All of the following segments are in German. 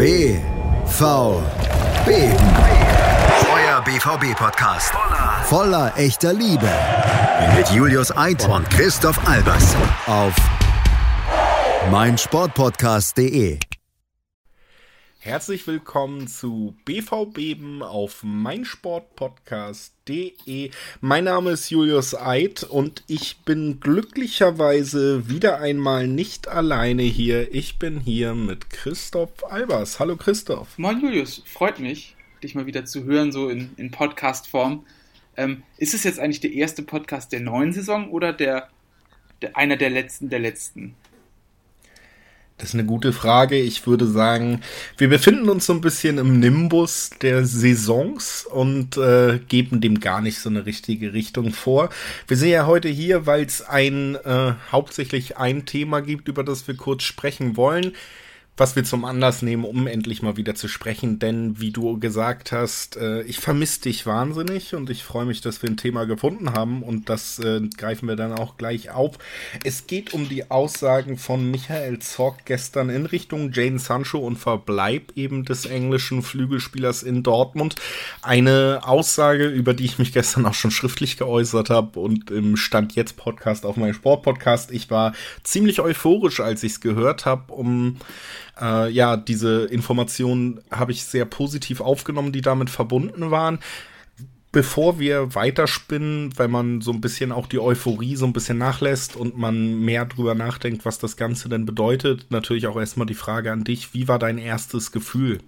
BVB. Euer BVB-Podcast. Voller echter Liebe. Mit Julius Eid und Christoph Albers. Auf meinsportpodcast.de. Herzlich willkommen zu BVB auf meinsportpodcast.de. Mein Name ist Julius Eid und ich bin glücklicherweise wieder einmal nicht alleine hier. Ich bin hier mit Christoph Albers. Hallo Christoph. Moin Julius, freut mich, dich mal wieder zu hören, so in, in Podcast-Form. Ähm, ist es jetzt eigentlich der erste Podcast der neuen Saison oder der, der einer der letzten der letzten? Das ist eine gute Frage. Ich würde sagen, wir befinden uns so ein bisschen im Nimbus der Saisons und äh, geben dem gar nicht so eine richtige Richtung vor. Wir sind ja heute hier, weil es ein äh, hauptsächlich ein Thema gibt, über das wir kurz sprechen wollen was wir zum Anlass nehmen, um endlich mal wieder zu sprechen. Denn wie du gesagt hast, äh, ich vermisse dich wahnsinnig und ich freue mich, dass wir ein Thema gefunden haben und das äh, greifen wir dann auch gleich auf. Es geht um die Aussagen von Michael Zorc gestern in Richtung Jane Sancho und Verbleib eben des englischen Flügelspielers in Dortmund. Eine Aussage, über die ich mich gestern auch schon schriftlich geäußert habe und im Stand jetzt Podcast auf meinem Sportpodcast. Ich war ziemlich euphorisch, als ich es gehört habe, um äh, ja, diese Informationen habe ich sehr positiv aufgenommen, die damit verbunden waren. Bevor wir weiterspinnen, wenn man so ein bisschen auch die Euphorie so ein bisschen nachlässt und man mehr drüber nachdenkt, was das Ganze denn bedeutet, natürlich auch erstmal die Frage an dich, wie war dein erstes Gefühl?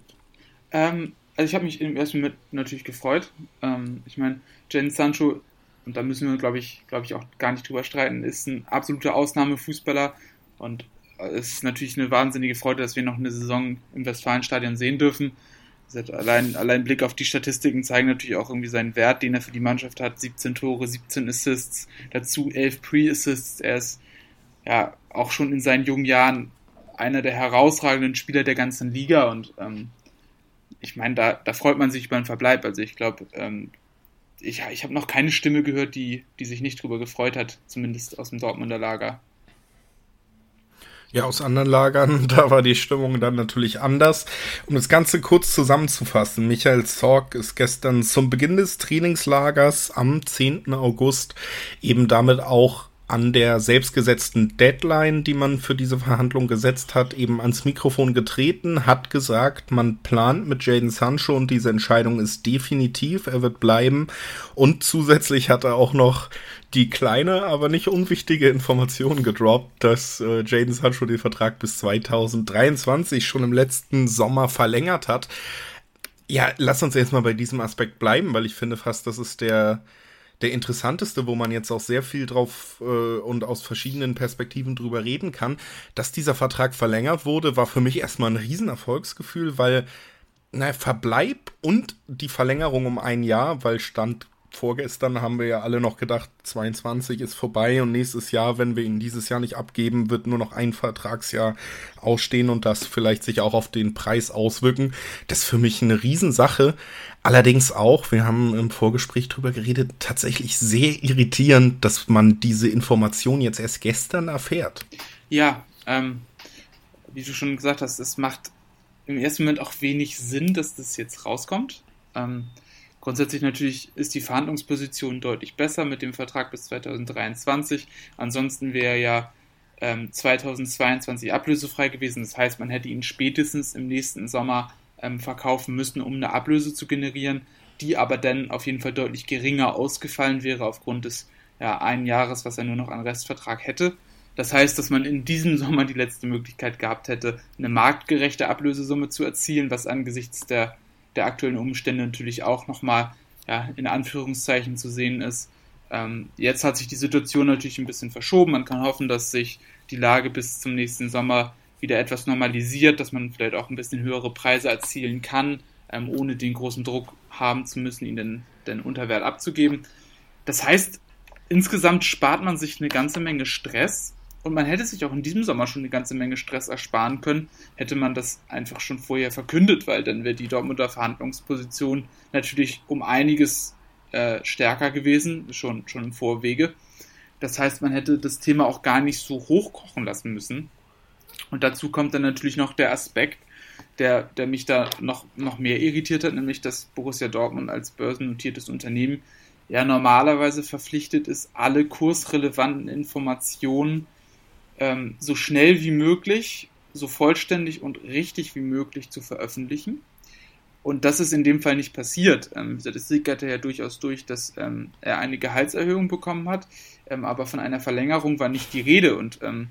Ähm, also ich habe mich im ersten Moment natürlich gefreut. Ähm, ich meine, Jen Sancho, und da müssen wir, glaube ich, glaube ich, auch gar nicht drüber streiten, ist ein absoluter Ausnahmefußballer und es ist natürlich eine wahnsinnige Freude, dass wir noch eine Saison im Westfalenstadion sehen dürfen. Allein, allein Blick auf die Statistiken zeigen natürlich auch irgendwie seinen Wert, den er für die Mannschaft hat. 17 Tore, 17 Assists, dazu 11 Pre-Assists. Er ist ja auch schon in seinen jungen Jahren einer der herausragenden Spieler der ganzen Liga und ähm, ich meine, da, da freut man sich über einen Verbleib. Also ich glaube, ähm, ich, ich habe noch keine Stimme gehört, die, die sich nicht drüber gefreut hat, zumindest aus dem Dortmunder Lager. Ja, aus anderen Lagern, da war die Stimmung dann natürlich anders. Um das Ganze kurz zusammenzufassen, Michael Zorg ist gestern zum Beginn des Trainingslagers am 10. August eben damit auch an der selbstgesetzten Deadline, die man für diese Verhandlung gesetzt hat, eben ans Mikrofon getreten, hat gesagt, man plant mit Jaden Sancho und diese Entscheidung ist definitiv, er wird bleiben. Und zusätzlich hat er auch noch die kleine, aber nicht unwichtige Information gedroppt, dass äh, Jaden Sancho den Vertrag bis 2023 schon im letzten Sommer verlängert hat. Ja, lass uns jetzt mal bei diesem Aspekt bleiben, weil ich finde fast, das ist der der interessanteste, wo man jetzt auch sehr viel drauf äh, und aus verschiedenen Perspektiven drüber reden kann. Dass dieser Vertrag verlängert wurde, war für mich erstmal ein Riesenerfolgsgefühl, weil na, Verbleib und die Verlängerung um ein Jahr, weil Stand vorgestern haben wir ja alle noch gedacht, 22 ist vorbei und nächstes Jahr, wenn wir ihn dieses Jahr nicht abgeben, wird nur noch ein Vertragsjahr ausstehen und das vielleicht sich auch auf den Preis auswirken. Das ist für mich eine Riesensache. Allerdings auch, wir haben im Vorgespräch drüber geredet, tatsächlich sehr irritierend, dass man diese Information jetzt erst gestern erfährt. Ja, ähm, wie du schon gesagt hast, es macht im ersten Moment auch wenig Sinn, dass das jetzt rauskommt. Ähm, Grundsätzlich natürlich ist die Verhandlungsposition deutlich besser mit dem Vertrag bis 2023. Ansonsten wäre ja ähm, 2022 ablösefrei gewesen. Das heißt, man hätte ihn spätestens im nächsten Sommer ähm, verkaufen müssen, um eine Ablöse zu generieren, die aber dann auf jeden Fall deutlich geringer ausgefallen wäre aufgrund des ja, einen Jahres, was er nur noch an Restvertrag hätte. Das heißt, dass man in diesem Sommer die letzte Möglichkeit gehabt hätte, eine marktgerechte Ablösesumme zu erzielen, was angesichts der der aktuellen Umstände natürlich auch nochmal ja, in Anführungszeichen zu sehen ist. Ähm, jetzt hat sich die Situation natürlich ein bisschen verschoben. Man kann hoffen, dass sich die Lage bis zum nächsten Sommer wieder etwas normalisiert, dass man vielleicht auch ein bisschen höhere Preise erzielen kann, ähm, ohne den großen Druck haben zu müssen, ihn den, den Unterwert abzugeben. Das heißt, insgesamt spart man sich eine ganze Menge Stress und man hätte sich auch in diesem Sommer schon eine ganze Menge Stress ersparen können, hätte man das einfach schon vorher verkündet, weil dann wäre die Dortmunder Verhandlungsposition natürlich um einiges äh, stärker gewesen, schon, schon im Vorwege. Das heißt, man hätte das Thema auch gar nicht so hochkochen lassen müssen. Und dazu kommt dann natürlich noch der Aspekt, der, der mich da noch, noch mehr irritiert hat, nämlich dass Borussia Dortmund als börsennotiertes Unternehmen ja normalerweise verpflichtet ist, alle kursrelevanten Informationen ähm, so schnell wie möglich, so vollständig und richtig wie möglich zu veröffentlichen. Und das ist in dem Fall nicht passiert. Ähm, das sickerte ja durchaus durch, dass ähm, er eine Gehaltserhöhung bekommen hat, ähm, aber von einer Verlängerung war nicht die Rede. Und ähm,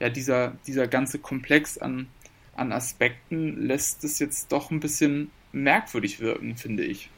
ja, dieser, dieser ganze Komplex an, an Aspekten lässt es jetzt doch ein bisschen merkwürdig wirken, finde ich.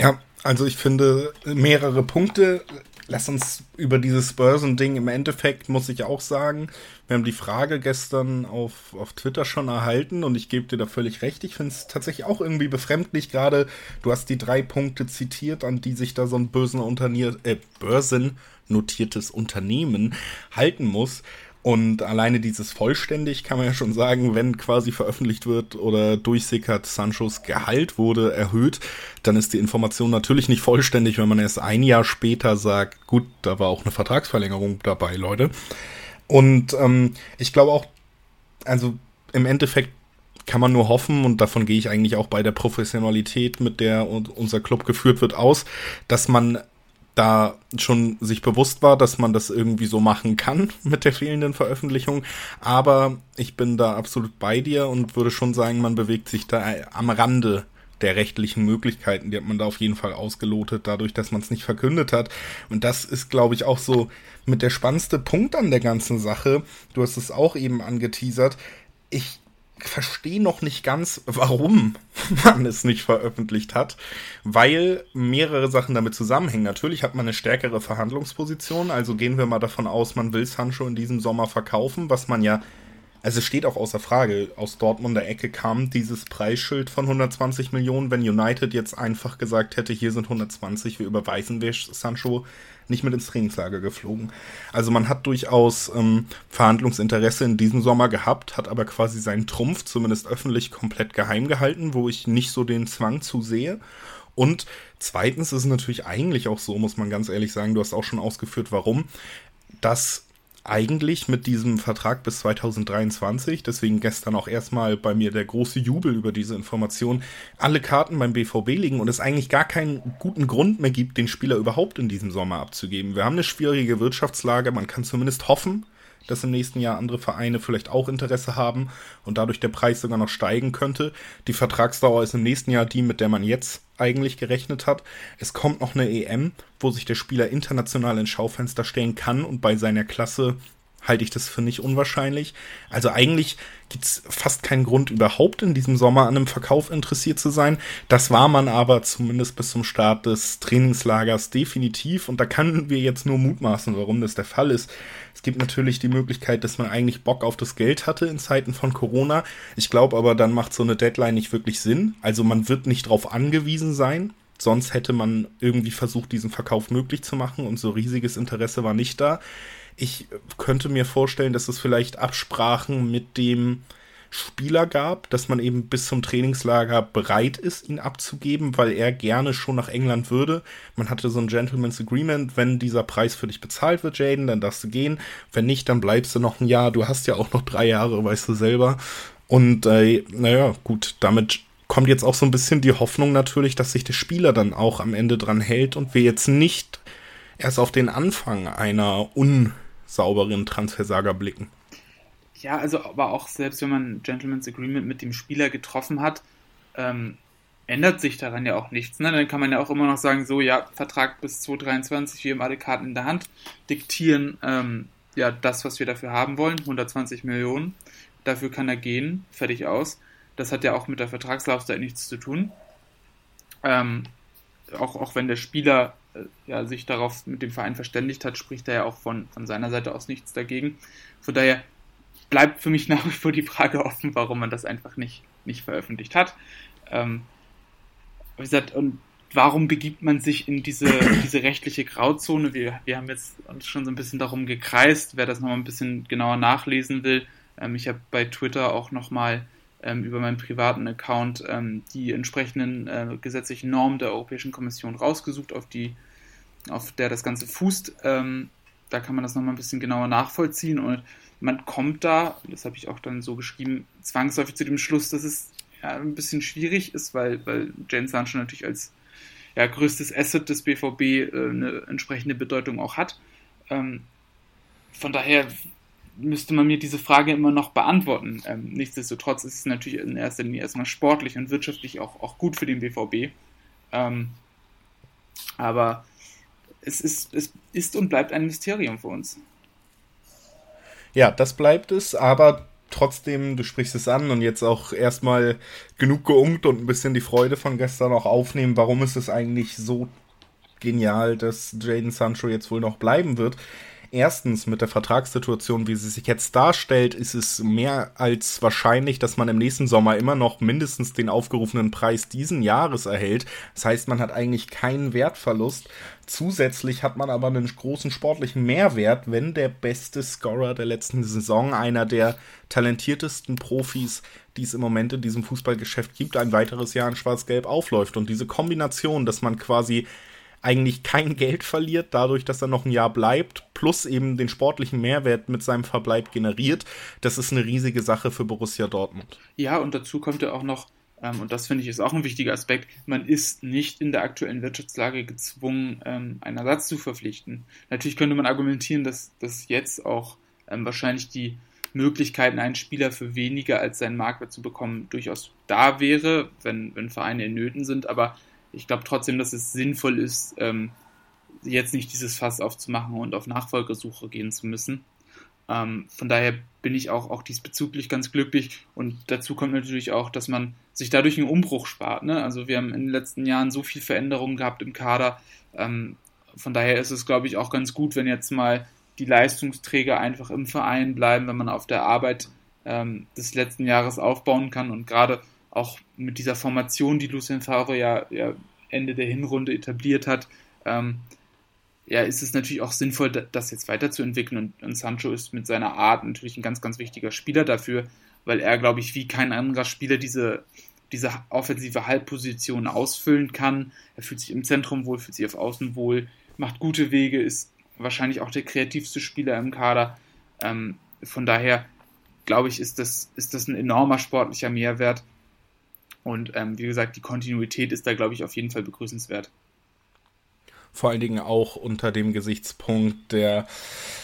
Ja, also ich finde mehrere Punkte. Lass uns über dieses Börsending im Endeffekt, muss ich auch sagen, wir haben die Frage gestern auf, auf Twitter schon erhalten und ich gebe dir da völlig recht. Ich finde es tatsächlich auch irgendwie befremdlich, gerade du hast die drei Punkte zitiert, an die sich da so ein bösen Unternier äh, börsennotiertes Unternehmen halten muss. Und alleine dieses vollständig kann man ja schon sagen, wenn quasi veröffentlicht wird oder durchsickert, Sanchos Gehalt wurde erhöht, dann ist die Information natürlich nicht vollständig, wenn man erst ein Jahr später sagt, gut, da war auch eine Vertragsverlängerung dabei, Leute. Und ähm, ich glaube auch, also im Endeffekt kann man nur hoffen, und davon gehe ich eigentlich auch bei der Professionalität, mit der unser Club geführt wird, aus, dass man da schon sich bewusst war, dass man das irgendwie so machen kann mit der fehlenden Veröffentlichung. Aber ich bin da absolut bei dir und würde schon sagen, man bewegt sich da am Rande der rechtlichen Möglichkeiten. Die hat man da auf jeden Fall ausgelotet, dadurch, dass man es nicht verkündet hat. Und das ist, glaube ich, auch so mit der spannendste Punkt an der ganzen Sache. Du hast es auch eben angeteasert. Ich verstehe noch nicht ganz, warum man es nicht veröffentlicht hat, weil mehrere Sachen damit zusammenhängen. Natürlich hat man eine stärkere Verhandlungsposition, also gehen wir mal davon aus, man will Sancho in diesem Sommer verkaufen, was man ja, also es steht auch außer Frage, aus Dortmunder Ecke kam dieses Preisschild von 120 Millionen, wenn United jetzt einfach gesagt hätte, hier sind 120, wir überweisen wir Sancho nicht mit ins Trainingslager geflogen. Also man hat durchaus ähm, Verhandlungsinteresse in diesem Sommer gehabt, hat aber quasi seinen Trumpf zumindest öffentlich komplett geheim gehalten, wo ich nicht so den Zwang zu sehe. Und zweitens ist es natürlich eigentlich auch so, muss man ganz ehrlich sagen, du hast auch schon ausgeführt, warum, dass eigentlich mit diesem Vertrag bis 2023, deswegen gestern auch erstmal bei mir der große Jubel über diese Information, alle Karten beim BVB liegen und es eigentlich gar keinen guten Grund mehr gibt, den Spieler überhaupt in diesem Sommer abzugeben. Wir haben eine schwierige Wirtschaftslage, man kann zumindest hoffen, dass im nächsten Jahr andere Vereine vielleicht auch Interesse haben und dadurch der Preis sogar noch steigen könnte. Die Vertragsdauer ist im nächsten Jahr die, mit der man jetzt eigentlich gerechnet hat. Es kommt noch eine EM, wo sich der Spieler international ins Schaufenster stellen kann und bei seiner Klasse halte ich das für nicht unwahrscheinlich. Also eigentlich gibt's fast keinen Grund überhaupt in diesem Sommer an einem Verkauf interessiert zu sein. Das war man aber zumindest bis zum Start des Trainingslagers definitiv und da können wir jetzt nur mutmaßen, warum das der Fall ist. Es gibt natürlich die Möglichkeit, dass man eigentlich Bock auf das Geld hatte in Zeiten von Corona. Ich glaube aber, dann macht so eine Deadline nicht wirklich Sinn. Also man wird nicht darauf angewiesen sein. Sonst hätte man irgendwie versucht, diesen Verkauf möglich zu machen und so riesiges Interesse war nicht da. Ich könnte mir vorstellen, dass es vielleicht Absprachen mit dem Spieler gab, dass man eben bis zum Trainingslager bereit ist, ihn abzugeben, weil er gerne schon nach England würde. Man hatte so ein Gentleman's Agreement, wenn dieser Preis für dich bezahlt wird, Jaden, dann darfst du gehen. Wenn nicht, dann bleibst du noch ein Jahr. Du hast ja auch noch drei Jahre, weißt du selber. Und äh, naja, gut, damit kommt jetzt auch so ein bisschen die Hoffnung natürlich, dass sich der Spieler dann auch am Ende dran hält und wir jetzt nicht erst auf den Anfang einer un sauberen Transfersaga blicken. Ja, also aber auch selbst wenn man Gentleman's Agreement mit dem Spieler getroffen hat, ähm, ändert sich daran ja auch nichts. Ne? Dann kann man ja auch immer noch sagen, so ja, Vertrag bis 2023, wir haben alle Karten in der Hand, diktieren ähm, ja das, was wir dafür haben wollen, 120 Millionen. Dafür kann er gehen, fertig aus. Das hat ja auch mit der Vertragslaufzeit nichts zu tun. Ähm, auch, auch wenn der Spieler ja, sich darauf mit dem Verein verständigt hat, spricht er ja auch von, von seiner Seite aus nichts dagegen. Von daher bleibt für mich nach wie vor die Frage offen, warum man das einfach nicht, nicht veröffentlicht hat. Ähm, wie gesagt, und warum begibt man sich in diese, diese rechtliche Grauzone? Wir, wir haben jetzt uns schon so ein bisschen darum gekreist, wer das nochmal ein bisschen genauer nachlesen will. Ähm, ich habe bei Twitter auch nochmal ähm, über meinen privaten Account ähm, die entsprechenden äh, gesetzlichen Normen der Europäischen Kommission rausgesucht, auf die, auf der das Ganze fußt. Ähm, da kann man das nochmal ein bisschen genauer nachvollziehen und man kommt da, das habe ich auch dann so geschrieben, zwangsläufig zu dem Schluss, dass es ja, ein bisschen schwierig ist, weil, weil Jane Sancho natürlich als ja, größtes Asset des BVB äh, eine entsprechende Bedeutung auch hat. Ähm, von daher müsste man mir diese Frage immer noch beantworten. Ähm, nichtsdestotrotz ist es natürlich in erster Linie erstmal sportlich und wirtschaftlich auch, auch gut für den BVB. Ähm, aber es ist, es ist und bleibt ein Mysterium für uns. Ja, das bleibt es, aber trotzdem, du sprichst es an und jetzt auch erstmal genug geungt und ein bisschen die Freude von gestern auch aufnehmen. Warum ist es eigentlich so genial, dass Jaden Sancho jetzt wohl noch bleiben wird? Erstens, mit der Vertragssituation, wie sie sich jetzt darstellt, ist es mehr als wahrscheinlich, dass man im nächsten Sommer immer noch mindestens den aufgerufenen Preis diesen Jahres erhält. Das heißt, man hat eigentlich keinen Wertverlust. Zusätzlich hat man aber einen großen sportlichen Mehrwert, wenn der beste Scorer der letzten Saison, einer der talentiertesten Profis, die es im Moment in diesem Fußballgeschäft gibt, ein weiteres Jahr in Schwarz-Gelb aufläuft. Und diese Kombination, dass man quasi eigentlich kein Geld verliert, dadurch, dass er noch ein Jahr bleibt, plus eben den sportlichen Mehrwert mit seinem Verbleib generiert. Das ist eine riesige Sache für Borussia Dortmund. Ja, und dazu kommt ja auch noch, ähm, und das finde ich ist auch ein wichtiger Aspekt, man ist nicht in der aktuellen Wirtschaftslage gezwungen, ähm, einen Ersatz zu verpflichten. Natürlich könnte man argumentieren, dass, dass jetzt auch ähm, wahrscheinlich die Möglichkeiten, einen Spieler für weniger als seinen Marktwert zu bekommen, durchaus da wäre, wenn, wenn Vereine in Nöten sind, aber ich glaube trotzdem, dass es sinnvoll ist, ähm, jetzt nicht dieses Fass aufzumachen und auf Nachfolgesuche gehen zu müssen. Ähm, von daher bin ich auch, auch diesbezüglich ganz glücklich und dazu kommt natürlich auch, dass man sich dadurch einen Umbruch spart. Ne? Also wir haben in den letzten Jahren so viel Veränderungen gehabt im Kader. Ähm, von daher ist es, glaube ich, auch ganz gut, wenn jetzt mal die Leistungsträger einfach im Verein bleiben, wenn man auf der Arbeit ähm, des letzten Jahres aufbauen kann und gerade auch mit dieser Formation, die Lucien Favre ja, ja Ende der Hinrunde etabliert hat, ähm, ja, ist es natürlich auch sinnvoll, das jetzt weiterzuentwickeln. Und, und Sancho ist mit seiner Art natürlich ein ganz, ganz wichtiger Spieler dafür, weil er, glaube ich, wie kein anderer Spieler diese, diese offensive Halbposition ausfüllen kann. Er fühlt sich im Zentrum wohl, fühlt sich auf Außen wohl, macht gute Wege, ist wahrscheinlich auch der kreativste Spieler im Kader. Ähm, von daher, glaube ich, ist das, ist das ein enormer sportlicher Mehrwert. Und ähm, wie gesagt, die Kontinuität ist da, glaube ich, auf jeden Fall begrüßenswert. Vor allen Dingen auch unter dem Gesichtspunkt der,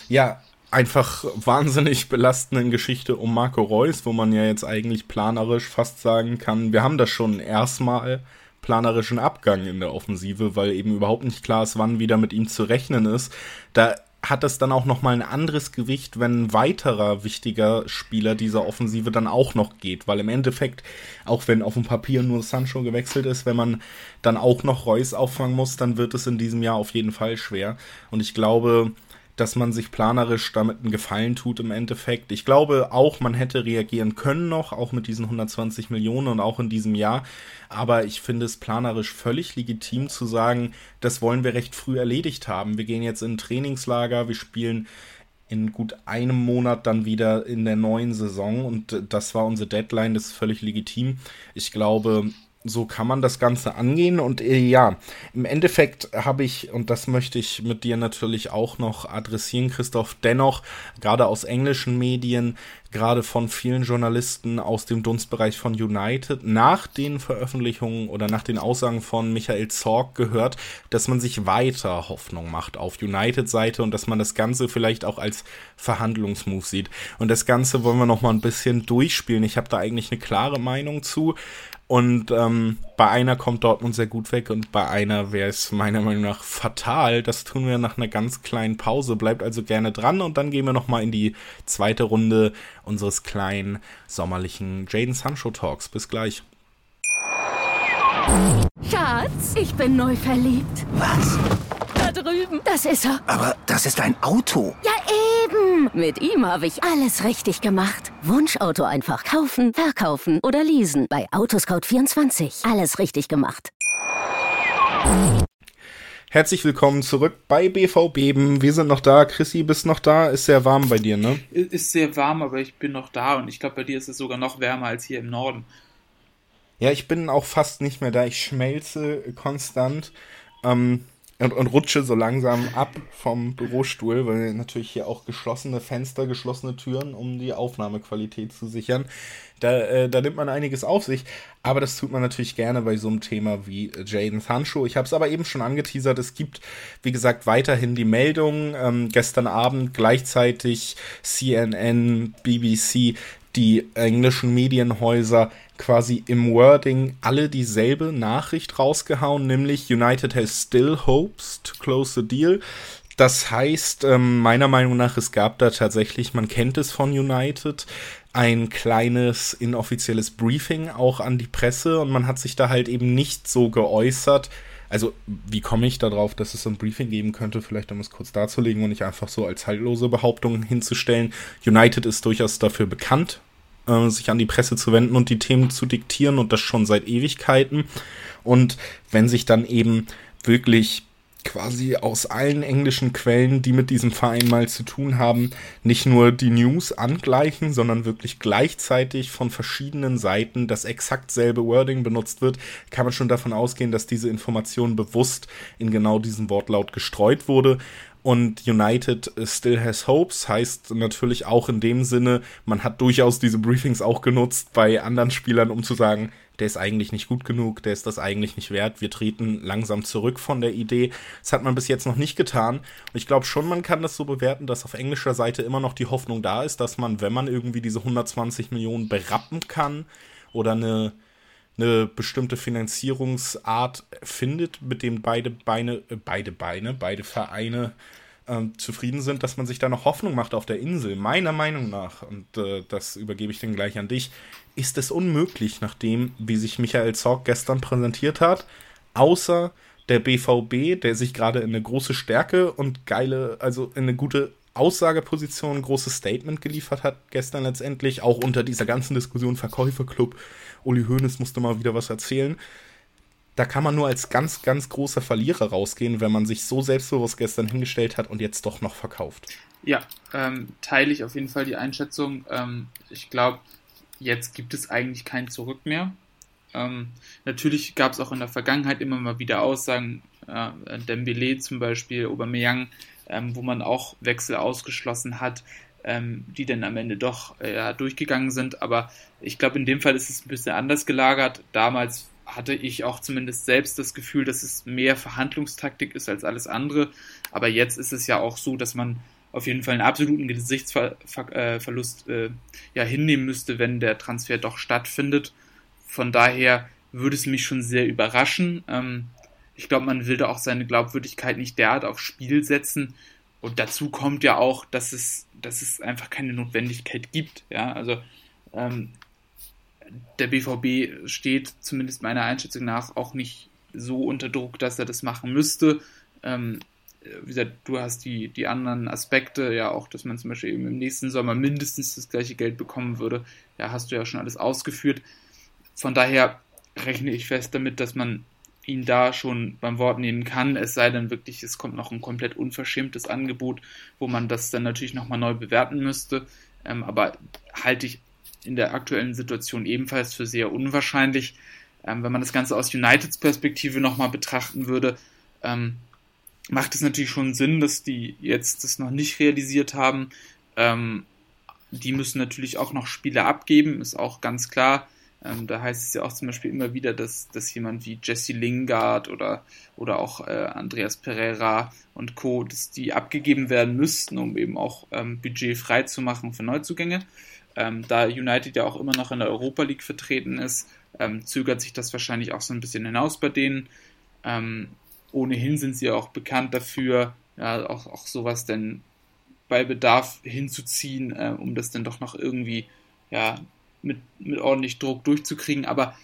ja, einfach wahnsinnig belastenden Geschichte um Marco Reus, wo man ja jetzt eigentlich planerisch fast sagen kann, wir haben das schon erstmal planerischen Abgang in der Offensive, weil eben überhaupt nicht klar ist, wann wieder mit ihm zu rechnen ist. Da hat es dann auch nochmal ein anderes Gewicht, wenn ein weiterer wichtiger Spieler dieser Offensive dann auch noch geht. Weil im Endeffekt, auch wenn auf dem Papier nur Sancho gewechselt ist, wenn man dann auch noch Reus auffangen muss, dann wird es in diesem Jahr auf jeden Fall schwer. Und ich glaube, dass man sich planerisch damit einen Gefallen tut im Endeffekt. Ich glaube auch, man hätte reagieren können noch, auch mit diesen 120 Millionen und auch in diesem Jahr. Aber ich finde es planerisch völlig legitim zu sagen, das wollen wir recht früh erledigt haben. Wir gehen jetzt in ein Trainingslager, wir spielen in gut einem Monat dann wieder in der neuen Saison und das war unsere Deadline, das ist völlig legitim. Ich glaube, so kann man das Ganze angehen. Und äh, ja, im Endeffekt habe ich, und das möchte ich mit dir natürlich auch noch adressieren, Christoph, dennoch, gerade aus englischen Medien, gerade von vielen Journalisten aus dem Dunstbereich von United, nach den Veröffentlichungen oder nach den Aussagen von Michael Zorg gehört, dass man sich weiter Hoffnung macht auf United-Seite und dass man das Ganze vielleicht auch als Verhandlungsmove sieht. Und das Ganze wollen wir noch mal ein bisschen durchspielen. Ich habe da eigentlich eine klare Meinung zu. Und ähm, bei einer kommt Dortmund sehr gut weg und bei einer wäre es meiner Meinung nach fatal. Das tun wir nach einer ganz kleinen Pause. Bleibt also gerne dran und dann gehen wir nochmal in die zweite Runde unseres kleinen sommerlichen Jaden Sancho Talks. Bis gleich. Schatz, ich bin neu verliebt. Was? Drüben. Das ist er. Aber das ist ein Auto. Ja, eben. Mit ihm habe ich alles richtig gemacht. Wunschauto einfach kaufen, verkaufen oder leasen. Bei Autoscout24. Alles richtig gemacht. Herzlich willkommen zurück bei BV Beben. Wir sind noch da. Chrissy, bist noch da? Ist sehr warm bei dir, ne? Ist sehr warm, aber ich bin noch da und ich glaube, bei dir ist es sogar noch wärmer als hier im Norden. Ja, ich bin auch fast nicht mehr da. Ich schmelze konstant. Ähm, und, und rutsche so langsam ab vom Bürostuhl, weil natürlich hier auch geschlossene Fenster, geschlossene Türen, um die Aufnahmequalität zu sichern. Da, äh, da nimmt man einiges auf sich, aber das tut man natürlich gerne bei so einem Thema wie Jaden Sancho. Ich habe es aber eben schon angeteasert, es gibt, wie gesagt, weiterhin die Meldung. Ähm, gestern Abend gleichzeitig CNN, BBC, die englischen Medienhäuser quasi im Wording alle dieselbe Nachricht rausgehauen, nämlich United has still hopes to close the deal. Das heißt, ähm, meiner Meinung nach, es gab da tatsächlich, man kennt es von United, ein kleines inoffizielles Briefing auch an die Presse und man hat sich da halt eben nicht so geäußert. Also, wie komme ich darauf, dass es so ein Briefing geben könnte? Vielleicht, um es kurz darzulegen und nicht einfach so als haltlose Behauptung hinzustellen. United ist durchaus dafür bekannt, äh, sich an die Presse zu wenden und die Themen zu diktieren und das schon seit Ewigkeiten. Und wenn sich dann eben wirklich quasi aus allen englischen Quellen, die mit diesem Verein mal zu tun haben, nicht nur die News angleichen, sondern wirklich gleichzeitig von verschiedenen Seiten das exakt selbe Wording benutzt wird, kann man schon davon ausgehen, dass diese Information bewusst in genau diesem Wortlaut gestreut wurde. Und United still has hopes heißt natürlich auch in dem Sinne, man hat durchaus diese Briefings auch genutzt bei anderen Spielern, um zu sagen, der ist eigentlich nicht gut genug, der ist das eigentlich nicht wert, wir treten langsam zurück von der Idee. Das hat man bis jetzt noch nicht getan. Und ich glaube schon, man kann das so bewerten, dass auf englischer Seite immer noch die Hoffnung da ist, dass man, wenn man irgendwie diese 120 Millionen berappen kann oder eine eine bestimmte Finanzierungsart findet, mit dem beide Beine, äh, beide Beine, beide Vereine äh, zufrieden sind, dass man sich da noch Hoffnung macht auf der Insel. Meiner Meinung nach, und äh, das übergebe ich dann gleich an dich, ist es unmöglich, nachdem, wie sich Michael Zorg gestern präsentiert hat, außer der BVB, der sich gerade in eine große Stärke und geile, also in eine gute Aussageposition, ein großes Statement geliefert hat gestern letztendlich, auch unter dieser ganzen Diskussion Verkäuferclub Uli Hoeneß musste mal wieder was erzählen. Da kann man nur als ganz, ganz großer Verlierer rausgehen, wenn man sich so selbstbewusst gestern hingestellt hat und jetzt doch noch verkauft. Ja, ähm, teile ich auf jeden Fall die Einschätzung. Ähm, ich glaube, jetzt gibt es eigentlich kein Zurück mehr. Ähm, natürlich gab es auch in der Vergangenheit immer mal wieder Aussagen, äh, Dembele zum Beispiel, Aubameyang, ähm, wo man auch Wechsel ausgeschlossen hat ähm, die dann am Ende doch äh, durchgegangen sind. Aber ich glaube, in dem Fall ist es ein bisschen anders gelagert. Damals hatte ich auch zumindest selbst das Gefühl, dass es mehr Verhandlungstaktik ist als alles andere. Aber jetzt ist es ja auch so, dass man auf jeden Fall einen absoluten Gesichtsverlust äh, ja, hinnehmen müsste, wenn der Transfer doch stattfindet. Von daher würde es mich schon sehr überraschen. Ähm, ich glaube, man will da auch seine Glaubwürdigkeit nicht derart aufs Spiel setzen. Und dazu kommt ja auch, dass es dass es einfach keine Notwendigkeit gibt. Ja, also ähm, der BVB steht zumindest meiner Einschätzung nach auch nicht so unter Druck, dass er das machen müsste. Ähm, wie gesagt, du hast die, die anderen Aspekte, ja auch, dass man zum Beispiel eben im nächsten Sommer mindestens das gleiche Geld bekommen würde. Ja, hast du ja schon alles ausgeführt. Von daher rechne ich fest damit, dass man ihn da schon beim Wort nehmen kann, es sei denn wirklich, es kommt noch ein komplett unverschämtes Angebot, wo man das dann natürlich nochmal neu bewerten müsste. Ähm, aber halte ich in der aktuellen Situation ebenfalls für sehr unwahrscheinlich. Ähm, wenn man das Ganze aus Uniteds Perspektive nochmal betrachten würde, ähm, macht es natürlich schon Sinn, dass die jetzt das noch nicht realisiert haben. Ähm, die müssen natürlich auch noch Spiele abgeben, ist auch ganz klar. Ähm, da heißt es ja auch zum Beispiel immer wieder, dass, dass jemand wie Jesse Lingard oder, oder auch äh, Andreas Pereira und Co., dass die abgegeben werden müssten, um eben auch ähm, Budget frei zu machen für Neuzugänge. Ähm, da United ja auch immer noch in der Europa League vertreten ist, ähm, zögert sich das wahrscheinlich auch so ein bisschen hinaus bei denen. Ähm, ohnehin sind sie auch bekannt dafür, ja, auch, auch sowas denn bei Bedarf hinzuziehen, äh, um das dann doch noch irgendwie ja, mit, mit ordentlich Druck durchzukriegen. Aber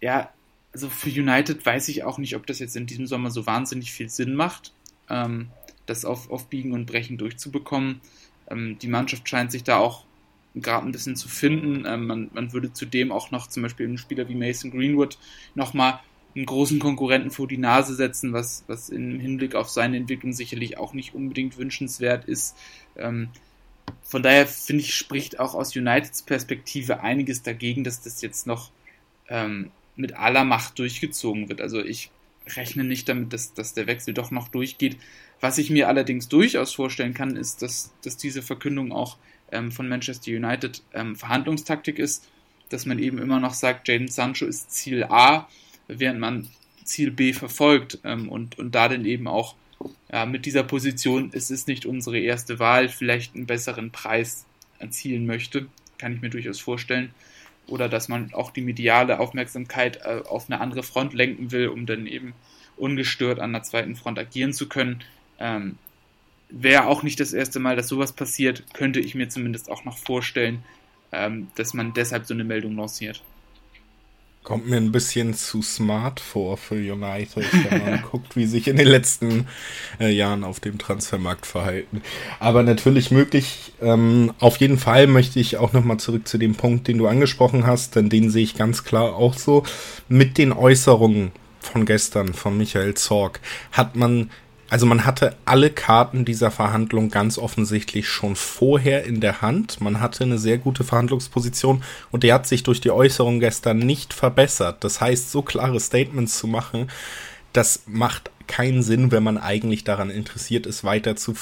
ja, also für United weiß ich auch nicht, ob das jetzt in diesem Sommer so wahnsinnig viel Sinn macht, ähm, das auf, auf Biegen und Brechen durchzubekommen. Ähm, die Mannschaft scheint sich da auch gerade ein bisschen zu finden. Ähm, man, man würde zudem auch noch zum Beispiel einen Spieler wie Mason Greenwood nochmal einen großen Konkurrenten vor die Nase setzen, was, was im Hinblick auf seine Entwicklung sicherlich auch nicht unbedingt wünschenswert ist. Ähm, von daher finde ich, spricht auch aus Uniteds Perspektive einiges dagegen, dass das jetzt noch ähm, mit aller Macht durchgezogen wird. Also ich rechne nicht damit, dass, dass der Wechsel doch noch durchgeht. Was ich mir allerdings durchaus vorstellen kann, ist, dass, dass diese Verkündung auch ähm, von Manchester United ähm, Verhandlungstaktik ist, dass man eben immer noch sagt, Jaden Sancho ist Ziel A, während man Ziel B verfolgt ähm, und, und da dann eben auch ja, mit dieser Position, es ist nicht unsere erste Wahl, vielleicht einen besseren Preis erzielen möchte, kann ich mir durchaus vorstellen. Oder dass man auch die mediale Aufmerksamkeit äh, auf eine andere Front lenken will, um dann eben ungestört an der zweiten Front agieren zu können. Ähm, Wäre auch nicht das erste Mal, dass sowas passiert, könnte ich mir zumindest auch noch vorstellen, ähm, dass man deshalb so eine Meldung lanciert. Kommt mir ein bisschen zu smart vor für United, wenn man guckt, wie sich in den letzten äh, Jahren auf dem Transfermarkt verhalten. Aber natürlich möglich. Ähm, auf jeden Fall möchte ich auch nochmal zurück zu dem Punkt, den du angesprochen hast, denn den sehe ich ganz klar auch so. Mit den Äußerungen von gestern von Michael Zorg hat man also man hatte alle Karten dieser Verhandlung ganz offensichtlich schon vorher in der Hand. Man hatte eine sehr gute Verhandlungsposition und der hat sich durch die Äußerung gestern nicht verbessert. Das heißt, so klare Statements zu machen, das macht keinen Sinn, wenn man eigentlich daran interessiert ist, weiter zu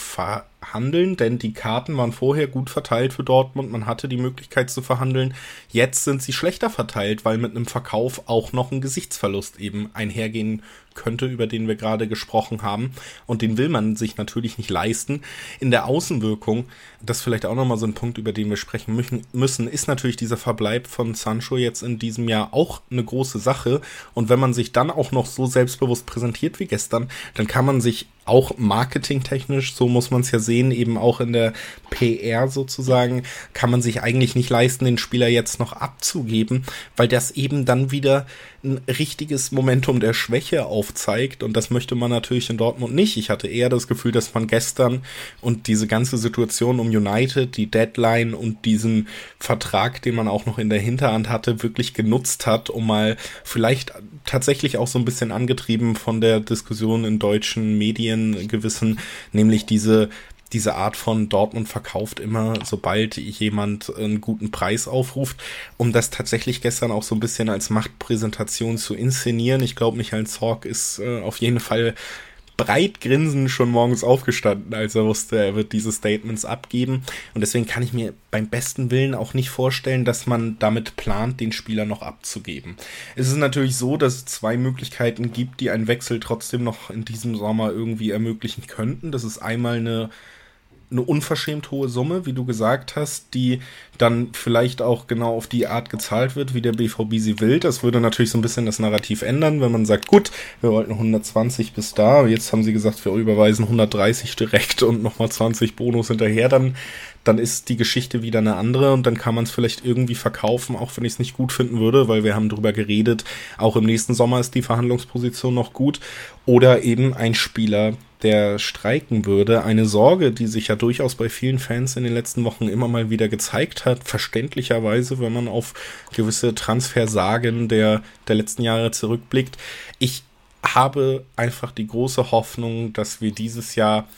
verhandeln, denn die Karten waren vorher gut verteilt für Dortmund, man hatte die Möglichkeit zu verhandeln. Jetzt sind sie schlechter verteilt, weil mit einem Verkauf auch noch ein Gesichtsverlust eben einhergehen könnte, über den wir gerade gesprochen haben. Und den will man sich natürlich nicht leisten. In der Außenwirkung, das vielleicht auch nochmal so ein Punkt, über den wir sprechen müssen, ist natürlich dieser Verbleib von Sancho jetzt in diesem Jahr auch eine große Sache. Und wenn man sich dann auch noch so selbstbewusst präsentiert wie gestern, dann kann man sich auch marketingtechnisch, so muss man es ja sehen, eben auch in der PR sozusagen, kann man sich eigentlich nicht leisten, den Spieler jetzt noch abzugeben, weil das eben dann wieder ein richtiges Momentum der Schwäche aufzeigt und das möchte man natürlich in Dortmund nicht. Ich hatte eher das Gefühl, dass man gestern und diese ganze Situation um United, die Deadline und diesen Vertrag, den man auch noch in der Hinterhand hatte, wirklich genutzt hat, um mal vielleicht tatsächlich auch so ein bisschen angetrieben von der Diskussion in deutschen Medien gewissen, nämlich diese diese Art von Dortmund verkauft immer, sobald jemand einen guten Preis aufruft, um das tatsächlich gestern auch so ein bisschen als Machtpräsentation zu inszenieren. Ich glaube, Michael Zorg ist äh, auf jeden Fall breit grinsend schon morgens aufgestanden, als er wusste, er wird diese Statements abgeben. Und deswegen kann ich mir beim besten Willen auch nicht vorstellen, dass man damit plant, den Spieler noch abzugeben. Es ist natürlich so, dass es zwei Möglichkeiten gibt, die einen Wechsel trotzdem noch in diesem Sommer irgendwie ermöglichen könnten. Das ist einmal eine eine unverschämt hohe Summe, wie du gesagt hast, die dann vielleicht auch genau auf die Art gezahlt wird, wie der BVB sie will. Das würde natürlich so ein bisschen das Narrativ ändern, wenn man sagt, gut, wir wollten 120 bis da, jetzt haben sie gesagt, wir überweisen 130 direkt und nochmal 20 Bonus hinterher, dann, dann ist die Geschichte wieder eine andere und dann kann man es vielleicht irgendwie verkaufen, auch wenn ich es nicht gut finden würde, weil wir haben drüber geredet, auch im nächsten Sommer ist die Verhandlungsposition noch gut. Oder eben ein Spieler, der streiken würde. Eine Sorge, die sich ja durchaus bei vielen Fans in den letzten Wochen immer mal wieder gezeigt hat, verständlicherweise, wenn man auf gewisse Transfersagen der, der letzten Jahre zurückblickt. Ich habe einfach die große Hoffnung, dass wir dieses Jahr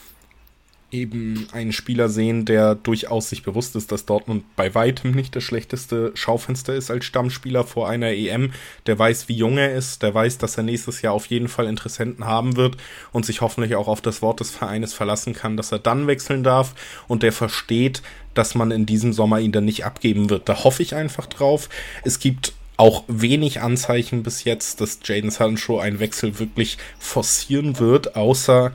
eben einen Spieler sehen, der durchaus sich bewusst ist, dass Dortmund bei weitem nicht das schlechteste Schaufenster ist als Stammspieler vor einer EM. Der weiß, wie jung er ist, der weiß, dass er nächstes Jahr auf jeden Fall Interessenten haben wird und sich hoffentlich auch auf das Wort des Vereines verlassen kann, dass er dann wechseln darf und der versteht, dass man in diesem Sommer ihn dann nicht abgeben wird. Da hoffe ich einfach drauf. Es gibt auch wenig Anzeichen bis jetzt, dass Jaden Sancho einen Wechsel wirklich forcieren wird, außer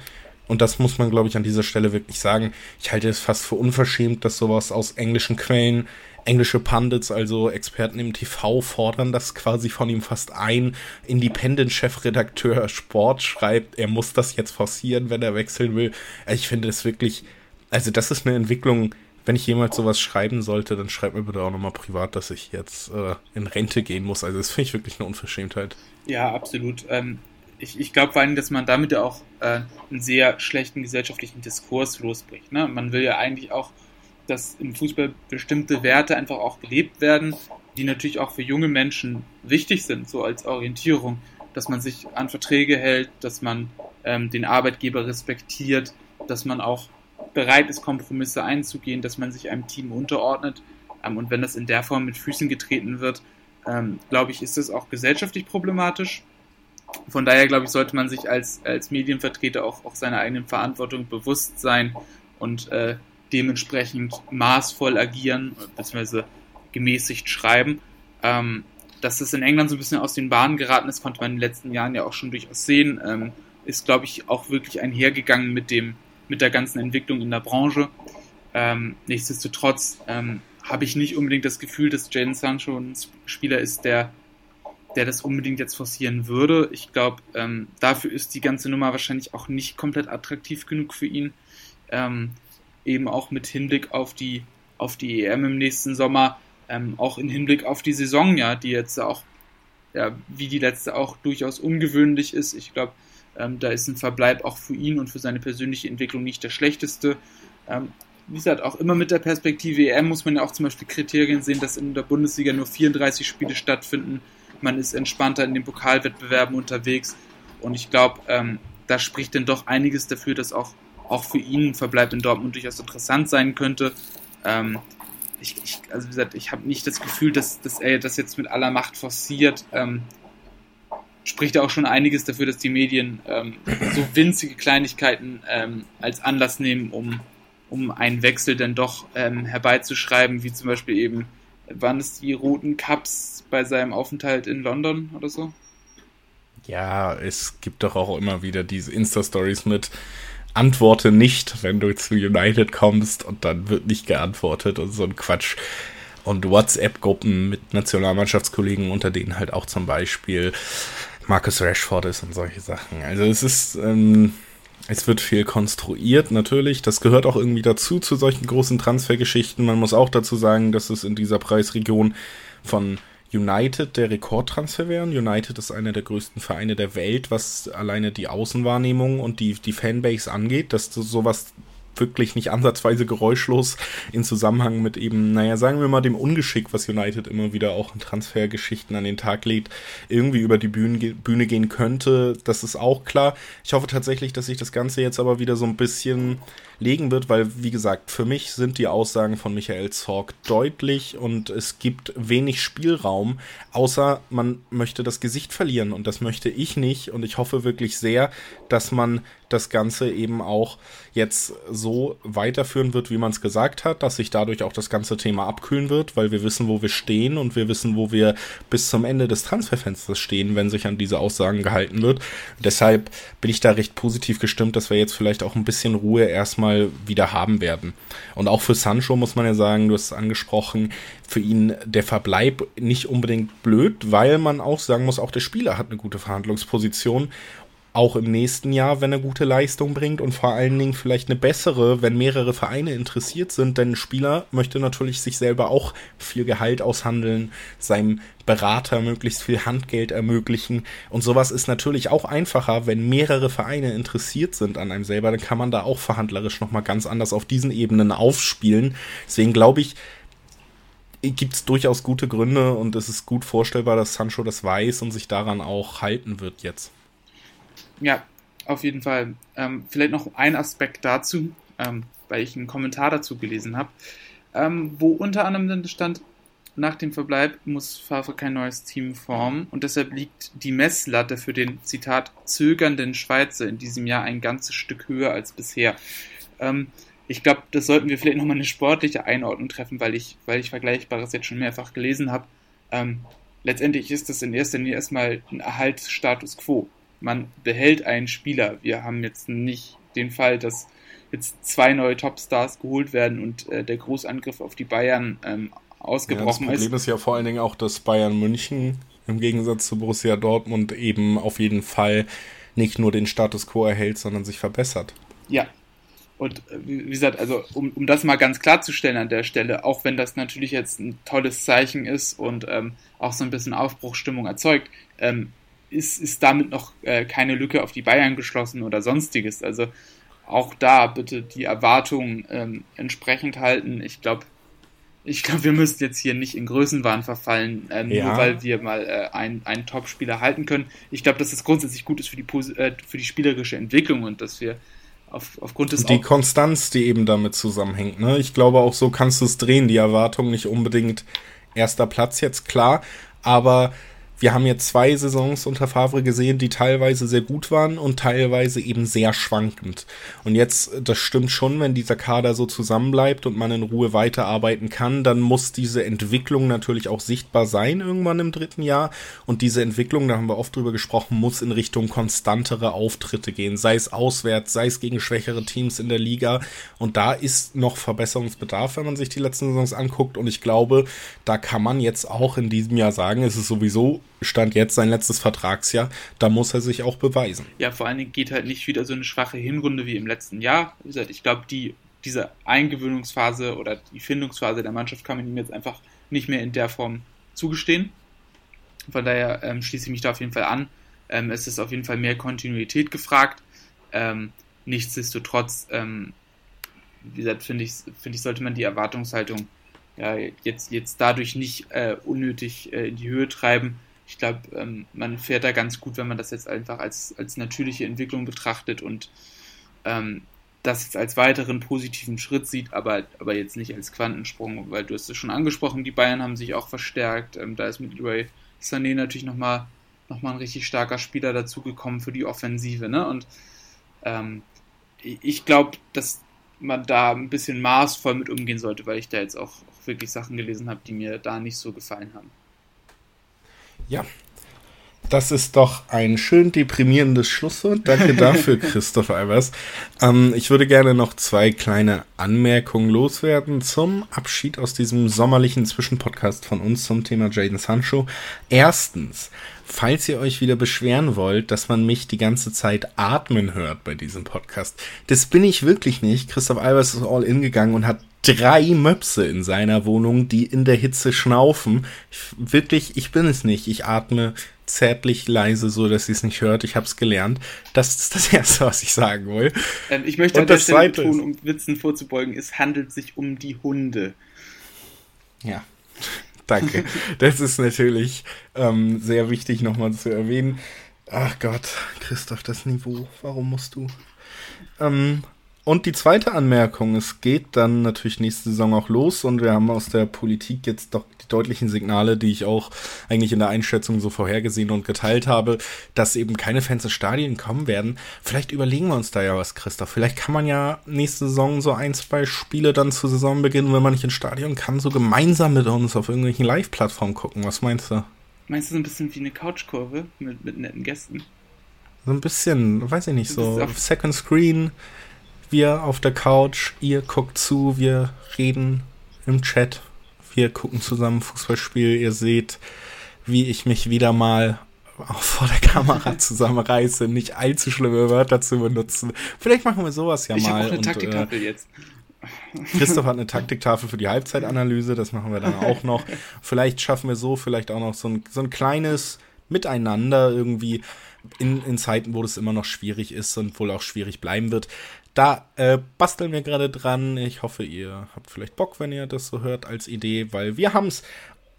und das muss man, glaube ich, an dieser Stelle wirklich sagen. Ich halte es fast für unverschämt, dass sowas aus englischen Quellen, englische Pundits, also Experten im TV, fordern, dass quasi von ihm fast ein Independent-Chefredakteur Sport schreibt, er muss das jetzt forcieren, wenn er wechseln will. Ich finde es wirklich, also das ist eine Entwicklung, wenn ich jemals sowas schreiben sollte, dann schreibt mir bitte auch nochmal privat, dass ich jetzt äh, in Rente gehen muss. Also das finde ich wirklich eine Unverschämtheit. Ja, absolut. Ähm, ich, ich glaube vor allem, dass man damit ja auch äh, einen sehr schlechten gesellschaftlichen Diskurs losbricht. Ne? Man will ja eigentlich auch, dass im Fußball bestimmte Werte einfach auch gelebt werden, die natürlich auch für junge Menschen wichtig sind, so als Orientierung, dass man sich an Verträge hält, dass man ähm, den Arbeitgeber respektiert, dass man auch bereit ist, Kompromisse einzugehen, dass man sich einem Team unterordnet. Ähm, und wenn das in der Form mit Füßen getreten wird, ähm, glaube ich, ist das auch gesellschaftlich problematisch von daher, glaube ich, sollte man sich als, als Medienvertreter auch, auch seiner eigenen Verantwortung bewusst sein und äh, dementsprechend maßvoll agieren, beziehungsweise gemäßigt schreiben. Ähm, dass das in England so ein bisschen aus den Bahnen geraten ist, konnte man in den letzten Jahren ja auch schon durchaus sehen, ähm, ist, glaube ich, auch wirklich einhergegangen mit dem, mit der ganzen Entwicklung in der Branche. Ähm, nichtsdestotrotz ähm, habe ich nicht unbedingt das Gefühl, dass Jaden Sancho ein Spieler ist, der der das unbedingt jetzt forcieren würde. Ich glaube, ähm, dafür ist die ganze Nummer wahrscheinlich auch nicht komplett attraktiv genug für ihn. Ähm, eben auch mit Hinblick auf die, auf die EM im nächsten Sommer, ähm, auch in Hinblick auf die Saison, ja, die jetzt auch, ja, wie die letzte auch durchaus ungewöhnlich ist. Ich glaube, ähm, da ist ein Verbleib auch für ihn und für seine persönliche Entwicklung nicht der schlechteste. Ähm, wie gesagt, auch immer mit der Perspektive EM muss man ja auch zum Beispiel Kriterien sehen, dass in der Bundesliga nur 34 Spiele stattfinden man ist entspannter in den Pokalwettbewerben unterwegs und ich glaube, ähm, da spricht dann doch einiges dafür, dass auch, auch für ihn ein Verbleib in Dortmund durchaus interessant sein könnte. Ähm, ich, ich, also wie gesagt, ich habe nicht das Gefühl, dass, dass er das jetzt mit aller Macht forciert. Ähm, spricht auch schon einiges dafür, dass die Medien ähm, so winzige Kleinigkeiten ähm, als Anlass nehmen, um, um einen Wechsel dann doch ähm, herbeizuschreiben, wie zum Beispiel eben, waren es die roten Cups bei seinem Aufenthalt in London oder so? Ja, es gibt doch auch immer wieder diese Insta-Stories mit Antworte nicht, wenn du zu United kommst und dann wird nicht geantwortet und so ein Quatsch. Und WhatsApp-Gruppen mit Nationalmannschaftskollegen, unter denen halt auch zum Beispiel Marcus Rashford ist und solche Sachen. Also es ist, ähm, es wird viel konstruiert, natürlich. Das gehört auch irgendwie dazu, zu solchen großen Transfergeschichten. Man muss auch dazu sagen, dass es in dieser Preisregion von United der Rekordtransfer wären. United ist einer der größten Vereine der Welt, was alleine die Außenwahrnehmung und die, die Fanbase angeht, dass sowas wirklich nicht ansatzweise geräuschlos in Zusammenhang mit eben, naja, sagen wir mal, dem Ungeschick, was United immer wieder auch in Transfergeschichten an den Tag legt, irgendwie über die Bühne, Bühne gehen könnte. Das ist auch klar. Ich hoffe tatsächlich, dass sich das Ganze jetzt aber wieder so ein bisschen legen wird, weil, wie gesagt, für mich sind die Aussagen von Michael Zorg deutlich und es gibt wenig Spielraum, außer man möchte das Gesicht verlieren und das möchte ich nicht und ich hoffe wirklich sehr, dass man das Ganze eben auch jetzt so weiterführen wird, wie man es gesagt hat, dass sich dadurch auch das ganze Thema abkühlen wird, weil wir wissen, wo wir stehen und wir wissen, wo wir bis zum Ende des Transferfensters stehen, wenn sich an diese Aussagen gehalten wird. Deshalb bin ich da recht positiv gestimmt, dass wir jetzt vielleicht auch ein bisschen Ruhe erstmal wieder haben werden. Und auch für Sancho muss man ja sagen, du hast es angesprochen, für ihn der Verbleib nicht unbedingt blöd, weil man auch sagen muss, auch der Spieler hat eine gute Verhandlungsposition auch im nächsten Jahr, wenn er gute Leistung bringt und vor allen Dingen vielleicht eine bessere, wenn mehrere Vereine interessiert sind, denn ein Spieler möchte natürlich sich selber auch viel Gehalt aushandeln, seinem Berater möglichst viel Handgeld ermöglichen und sowas ist natürlich auch einfacher, wenn mehrere Vereine interessiert sind an einem selber, dann kann man da auch verhandlerisch nochmal ganz anders auf diesen Ebenen aufspielen. Deswegen glaube ich, gibt es durchaus gute Gründe und es ist gut vorstellbar, dass Sancho das weiß und sich daran auch halten wird jetzt. Ja, auf jeden Fall. Ähm, vielleicht noch ein Aspekt dazu, ähm, weil ich einen Kommentar dazu gelesen habe, ähm, wo unter anderem dann stand, nach dem Verbleib muss Favre kein neues Team formen und deshalb liegt die Messlatte für den, Zitat, zögernden Schweizer in diesem Jahr ein ganzes Stück höher als bisher. Ähm, ich glaube, das sollten wir vielleicht nochmal eine sportliche Einordnung treffen, weil ich, weil ich Vergleichbares jetzt schon mehrfach gelesen habe. Ähm, letztendlich ist das in erster Linie erstmal ein Erhaltsstatus quo man behält einen Spieler. Wir haben jetzt nicht den Fall, dass jetzt zwei neue Topstars geholt werden und äh, der Großangriff auf die Bayern ähm, ausgebrochen ist. Ja, das Problem ist. ist ja vor allen Dingen auch, dass Bayern München im Gegensatz zu Borussia Dortmund eben auf jeden Fall nicht nur den Status quo erhält, sondern sich verbessert. Ja. Und äh, wie gesagt, also um, um das mal ganz klarzustellen an der Stelle, auch wenn das natürlich jetzt ein tolles Zeichen ist und ähm, auch so ein bisschen Aufbruchstimmung erzeugt, ähm, ist, ist damit noch äh, keine Lücke auf die Bayern geschlossen oder sonstiges. Also auch da bitte die Erwartungen ähm, entsprechend halten. Ich glaube, ich glaube, wir müssen jetzt hier nicht in Größenwahn verfallen, ähm, ja. nur weil wir mal äh, einen, einen Top-Spieler halten können. Ich glaube, dass es grundsätzlich gut ist für die, äh, für die spielerische Entwicklung und dass wir auf, aufgrund des. Die Konstanz, die eben damit zusammenhängt. Ne? Ich glaube, auch so kannst du es drehen. Die Erwartung nicht unbedingt erster Platz jetzt klar, aber wir haben jetzt zwei Saisons unter Favre gesehen, die teilweise sehr gut waren und teilweise eben sehr schwankend. Und jetzt, das stimmt schon, wenn dieser Kader so zusammenbleibt und man in Ruhe weiterarbeiten kann, dann muss diese Entwicklung natürlich auch sichtbar sein irgendwann im dritten Jahr. Und diese Entwicklung, da haben wir oft drüber gesprochen, muss in Richtung konstantere Auftritte gehen, sei es auswärts, sei es gegen schwächere Teams in der Liga. Und da ist noch Verbesserungsbedarf, wenn man sich die letzten Saisons anguckt. Und ich glaube, da kann man jetzt auch in diesem Jahr sagen, es ist sowieso Stand jetzt sein letztes Vertragsjahr, da muss er sich auch beweisen. Ja, vor allen Dingen geht halt nicht wieder so eine schwache Hinrunde wie im letzten Jahr. Wie gesagt, ich glaube, die, diese Eingewöhnungsphase oder die Findungsphase der Mannschaft kann man ihm jetzt einfach nicht mehr in der Form zugestehen. Von daher ähm, schließe ich mich da auf jeden Fall an. Ähm, es ist auf jeden Fall mehr Kontinuität gefragt. Ähm, nichtsdestotrotz, ähm, wie gesagt, finde ich, finde ich, sollte man die Erwartungshaltung ja, jetzt, jetzt dadurch nicht äh, unnötig äh, in die Höhe treiben ich glaube, ähm, man fährt da ganz gut, wenn man das jetzt einfach als, als natürliche Entwicklung betrachtet und ähm, das jetzt als weiteren positiven Schritt sieht, aber, aber jetzt nicht als Quantensprung, weil du hast es schon angesprochen, die Bayern haben sich auch verstärkt. Ähm, da ist mit Leroy Sané natürlich nochmal noch mal ein richtig starker Spieler dazugekommen für die Offensive. Ne? Und ähm, ich glaube, dass man da ein bisschen maßvoll mit umgehen sollte, weil ich da jetzt auch, auch wirklich Sachen gelesen habe, die mir da nicht so gefallen haben. Ja. Das ist doch ein schön deprimierendes Schlusswort. Danke dafür, Christoph Albers. Ähm, ich würde gerne noch zwei kleine Anmerkungen loswerden zum Abschied aus diesem sommerlichen Zwischenpodcast von uns zum Thema Jaden Sancho. Erstens, falls ihr euch wieder beschweren wollt, dass man mich die ganze Zeit atmen hört bei diesem Podcast. Das bin ich wirklich nicht. Christoph Albers ist all in gegangen und hat drei Möpse in seiner Wohnung, die in der Hitze schnaufen. Ich, wirklich, ich bin es nicht. Ich atme zärtlich leise, so dass sie es nicht hört. Ich habe es gelernt. Das ist das Erste, was ich sagen will. Ähm, ich möchte an der Stelle betonen, um Witzen vorzubeugen, es handelt sich um die Hunde. Ja, danke. das ist natürlich ähm, sehr wichtig nochmal zu erwähnen. Ach Gott, Christoph, das Niveau, warum musst du? Ähm, und die zweite Anmerkung, es geht dann natürlich nächste Saison auch los und wir haben aus der Politik jetzt doch die deutlichen Signale, die ich auch eigentlich in der Einschätzung so vorhergesehen und geteilt habe, dass eben keine Fans ins Stadion kommen werden. Vielleicht überlegen wir uns da ja was, Christoph. Vielleicht kann man ja nächste Saison so ein, zwei Spiele dann zu Saisonbeginn, wenn man nicht ins Stadion kann, so gemeinsam mit uns auf irgendwelchen Live-Plattformen gucken. Was meinst du? Meinst du so ein bisschen wie eine Couchkurve mit, mit netten Gästen? So ein bisschen, weiß ich nicht, so Second Screen wir auf der Couch, ihr guckt zu, wir reden im Chat, wir gucken zusammen Fußballspiel, ihr seht, wie ich mich wieder mal auch vor der Kamera zusammenreiße, nicht allzu schlimme Wörter zu benutzen. Vielleicht machen wir sowas ja ich mal. Ich habe eine Taktiktafel äh, jetzt. Christoph hat eine Taktiktafel für die Halbzeitanalyse, das machen wir dann auch noch. Vielleicht schaffen wir so vielleicht auch noch so ein, so ein kleines Miteinander irgendwie in, in Zeiten, wo das immer noch schwierig ist und wohl auch schwierig bleiben wird. Da äh, basteln wir gerade dran. Ich hoffe, ihr habt vielleicht Bock, wenn ihr das so hört als Idee, weil wir haben's.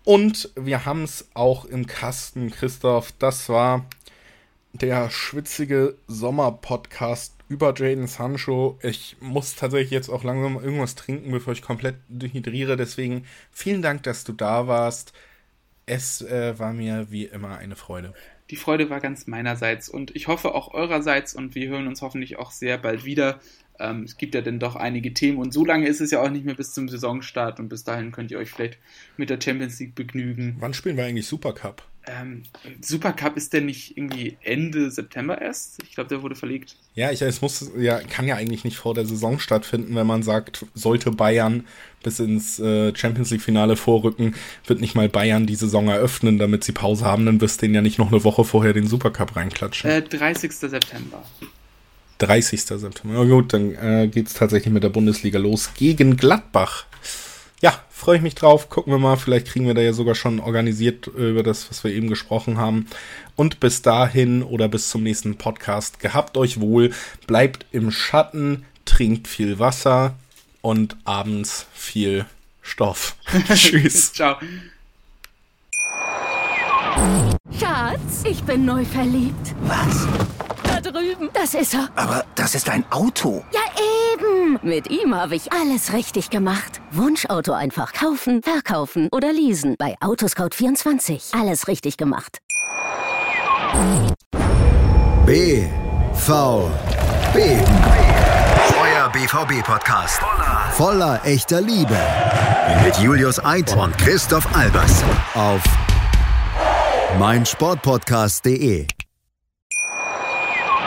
Und wir haben's auch im Kasten, Christoph. Das war der schwitzige Sommer-Podcast über Jaden Sancho. Ich muss tatsächlich jetzt auch langsam irgendwas trinken, bevor ich komplett dehydriere. Deswegen vielen Dank, dass du da warst. Es äh, war mir wie immer eine Freude. Die Freude war ganz meinerseits und ich hoffe auch eurerseits und wir hören uns hoffentlich auch sehr bald wieder. Ähm, es gibt ja dann doch einige Themen und so lange ist es ja auch nicht mehr bis zum Saisonstart und bis dahin könnt ihr euch vielleicht mit der Champions League begnügen. Wann spielen wir eigentlich Supercup? Ähm, Supercup ist denn nicht irgendwie Ende September erst? Ich glaube, der wurde verlegt. Ja, ich, es muss, ja, kann ja eigentlich nicht vor der Saison stattfinden, wenn man sagt, sollte Bayern bis ins äh, Champions League Finale vorrücken, wird nicht mal Bayern die Saison eröffnen, damit sie Pause haben, dann wirst du denen ja nicht noch eine Woche vorher den Supercup reinklatschen. Äh, 30. September. 30. September. Na gut, dann äh, geht es tatsächlich mit der Bundesliga los gegen Gladbach. Freue ich mich drauf. Gucken wir mal, vielleicht kriegen wir da ja sogar schon organisiert äh, über das, was wir eben gesprochen haben. Und bis dahin oder bis zum nächsten Podcast, gehabt euch wohl, bleibt im Schatten, trinkt viel Wasser und abends viel Stoff. Tschüss. Ciao. Schatz, ich bin neu verliebt. Was? Drüben. Das ist er. Aber das ist ein Auto. Ja, eben. Mit ihm habe ich alles richtig gemacht. Wunschauto einfach kaufen, verkaufen oder leasen. Bei Autoscout24. Alles richtig gemacht. B, V, Beben. Euer BVB-Podcast. Voller, voller echter Liebe. Mit Julius Eid und Christoph Albers. Auf meinsportpodcast.de.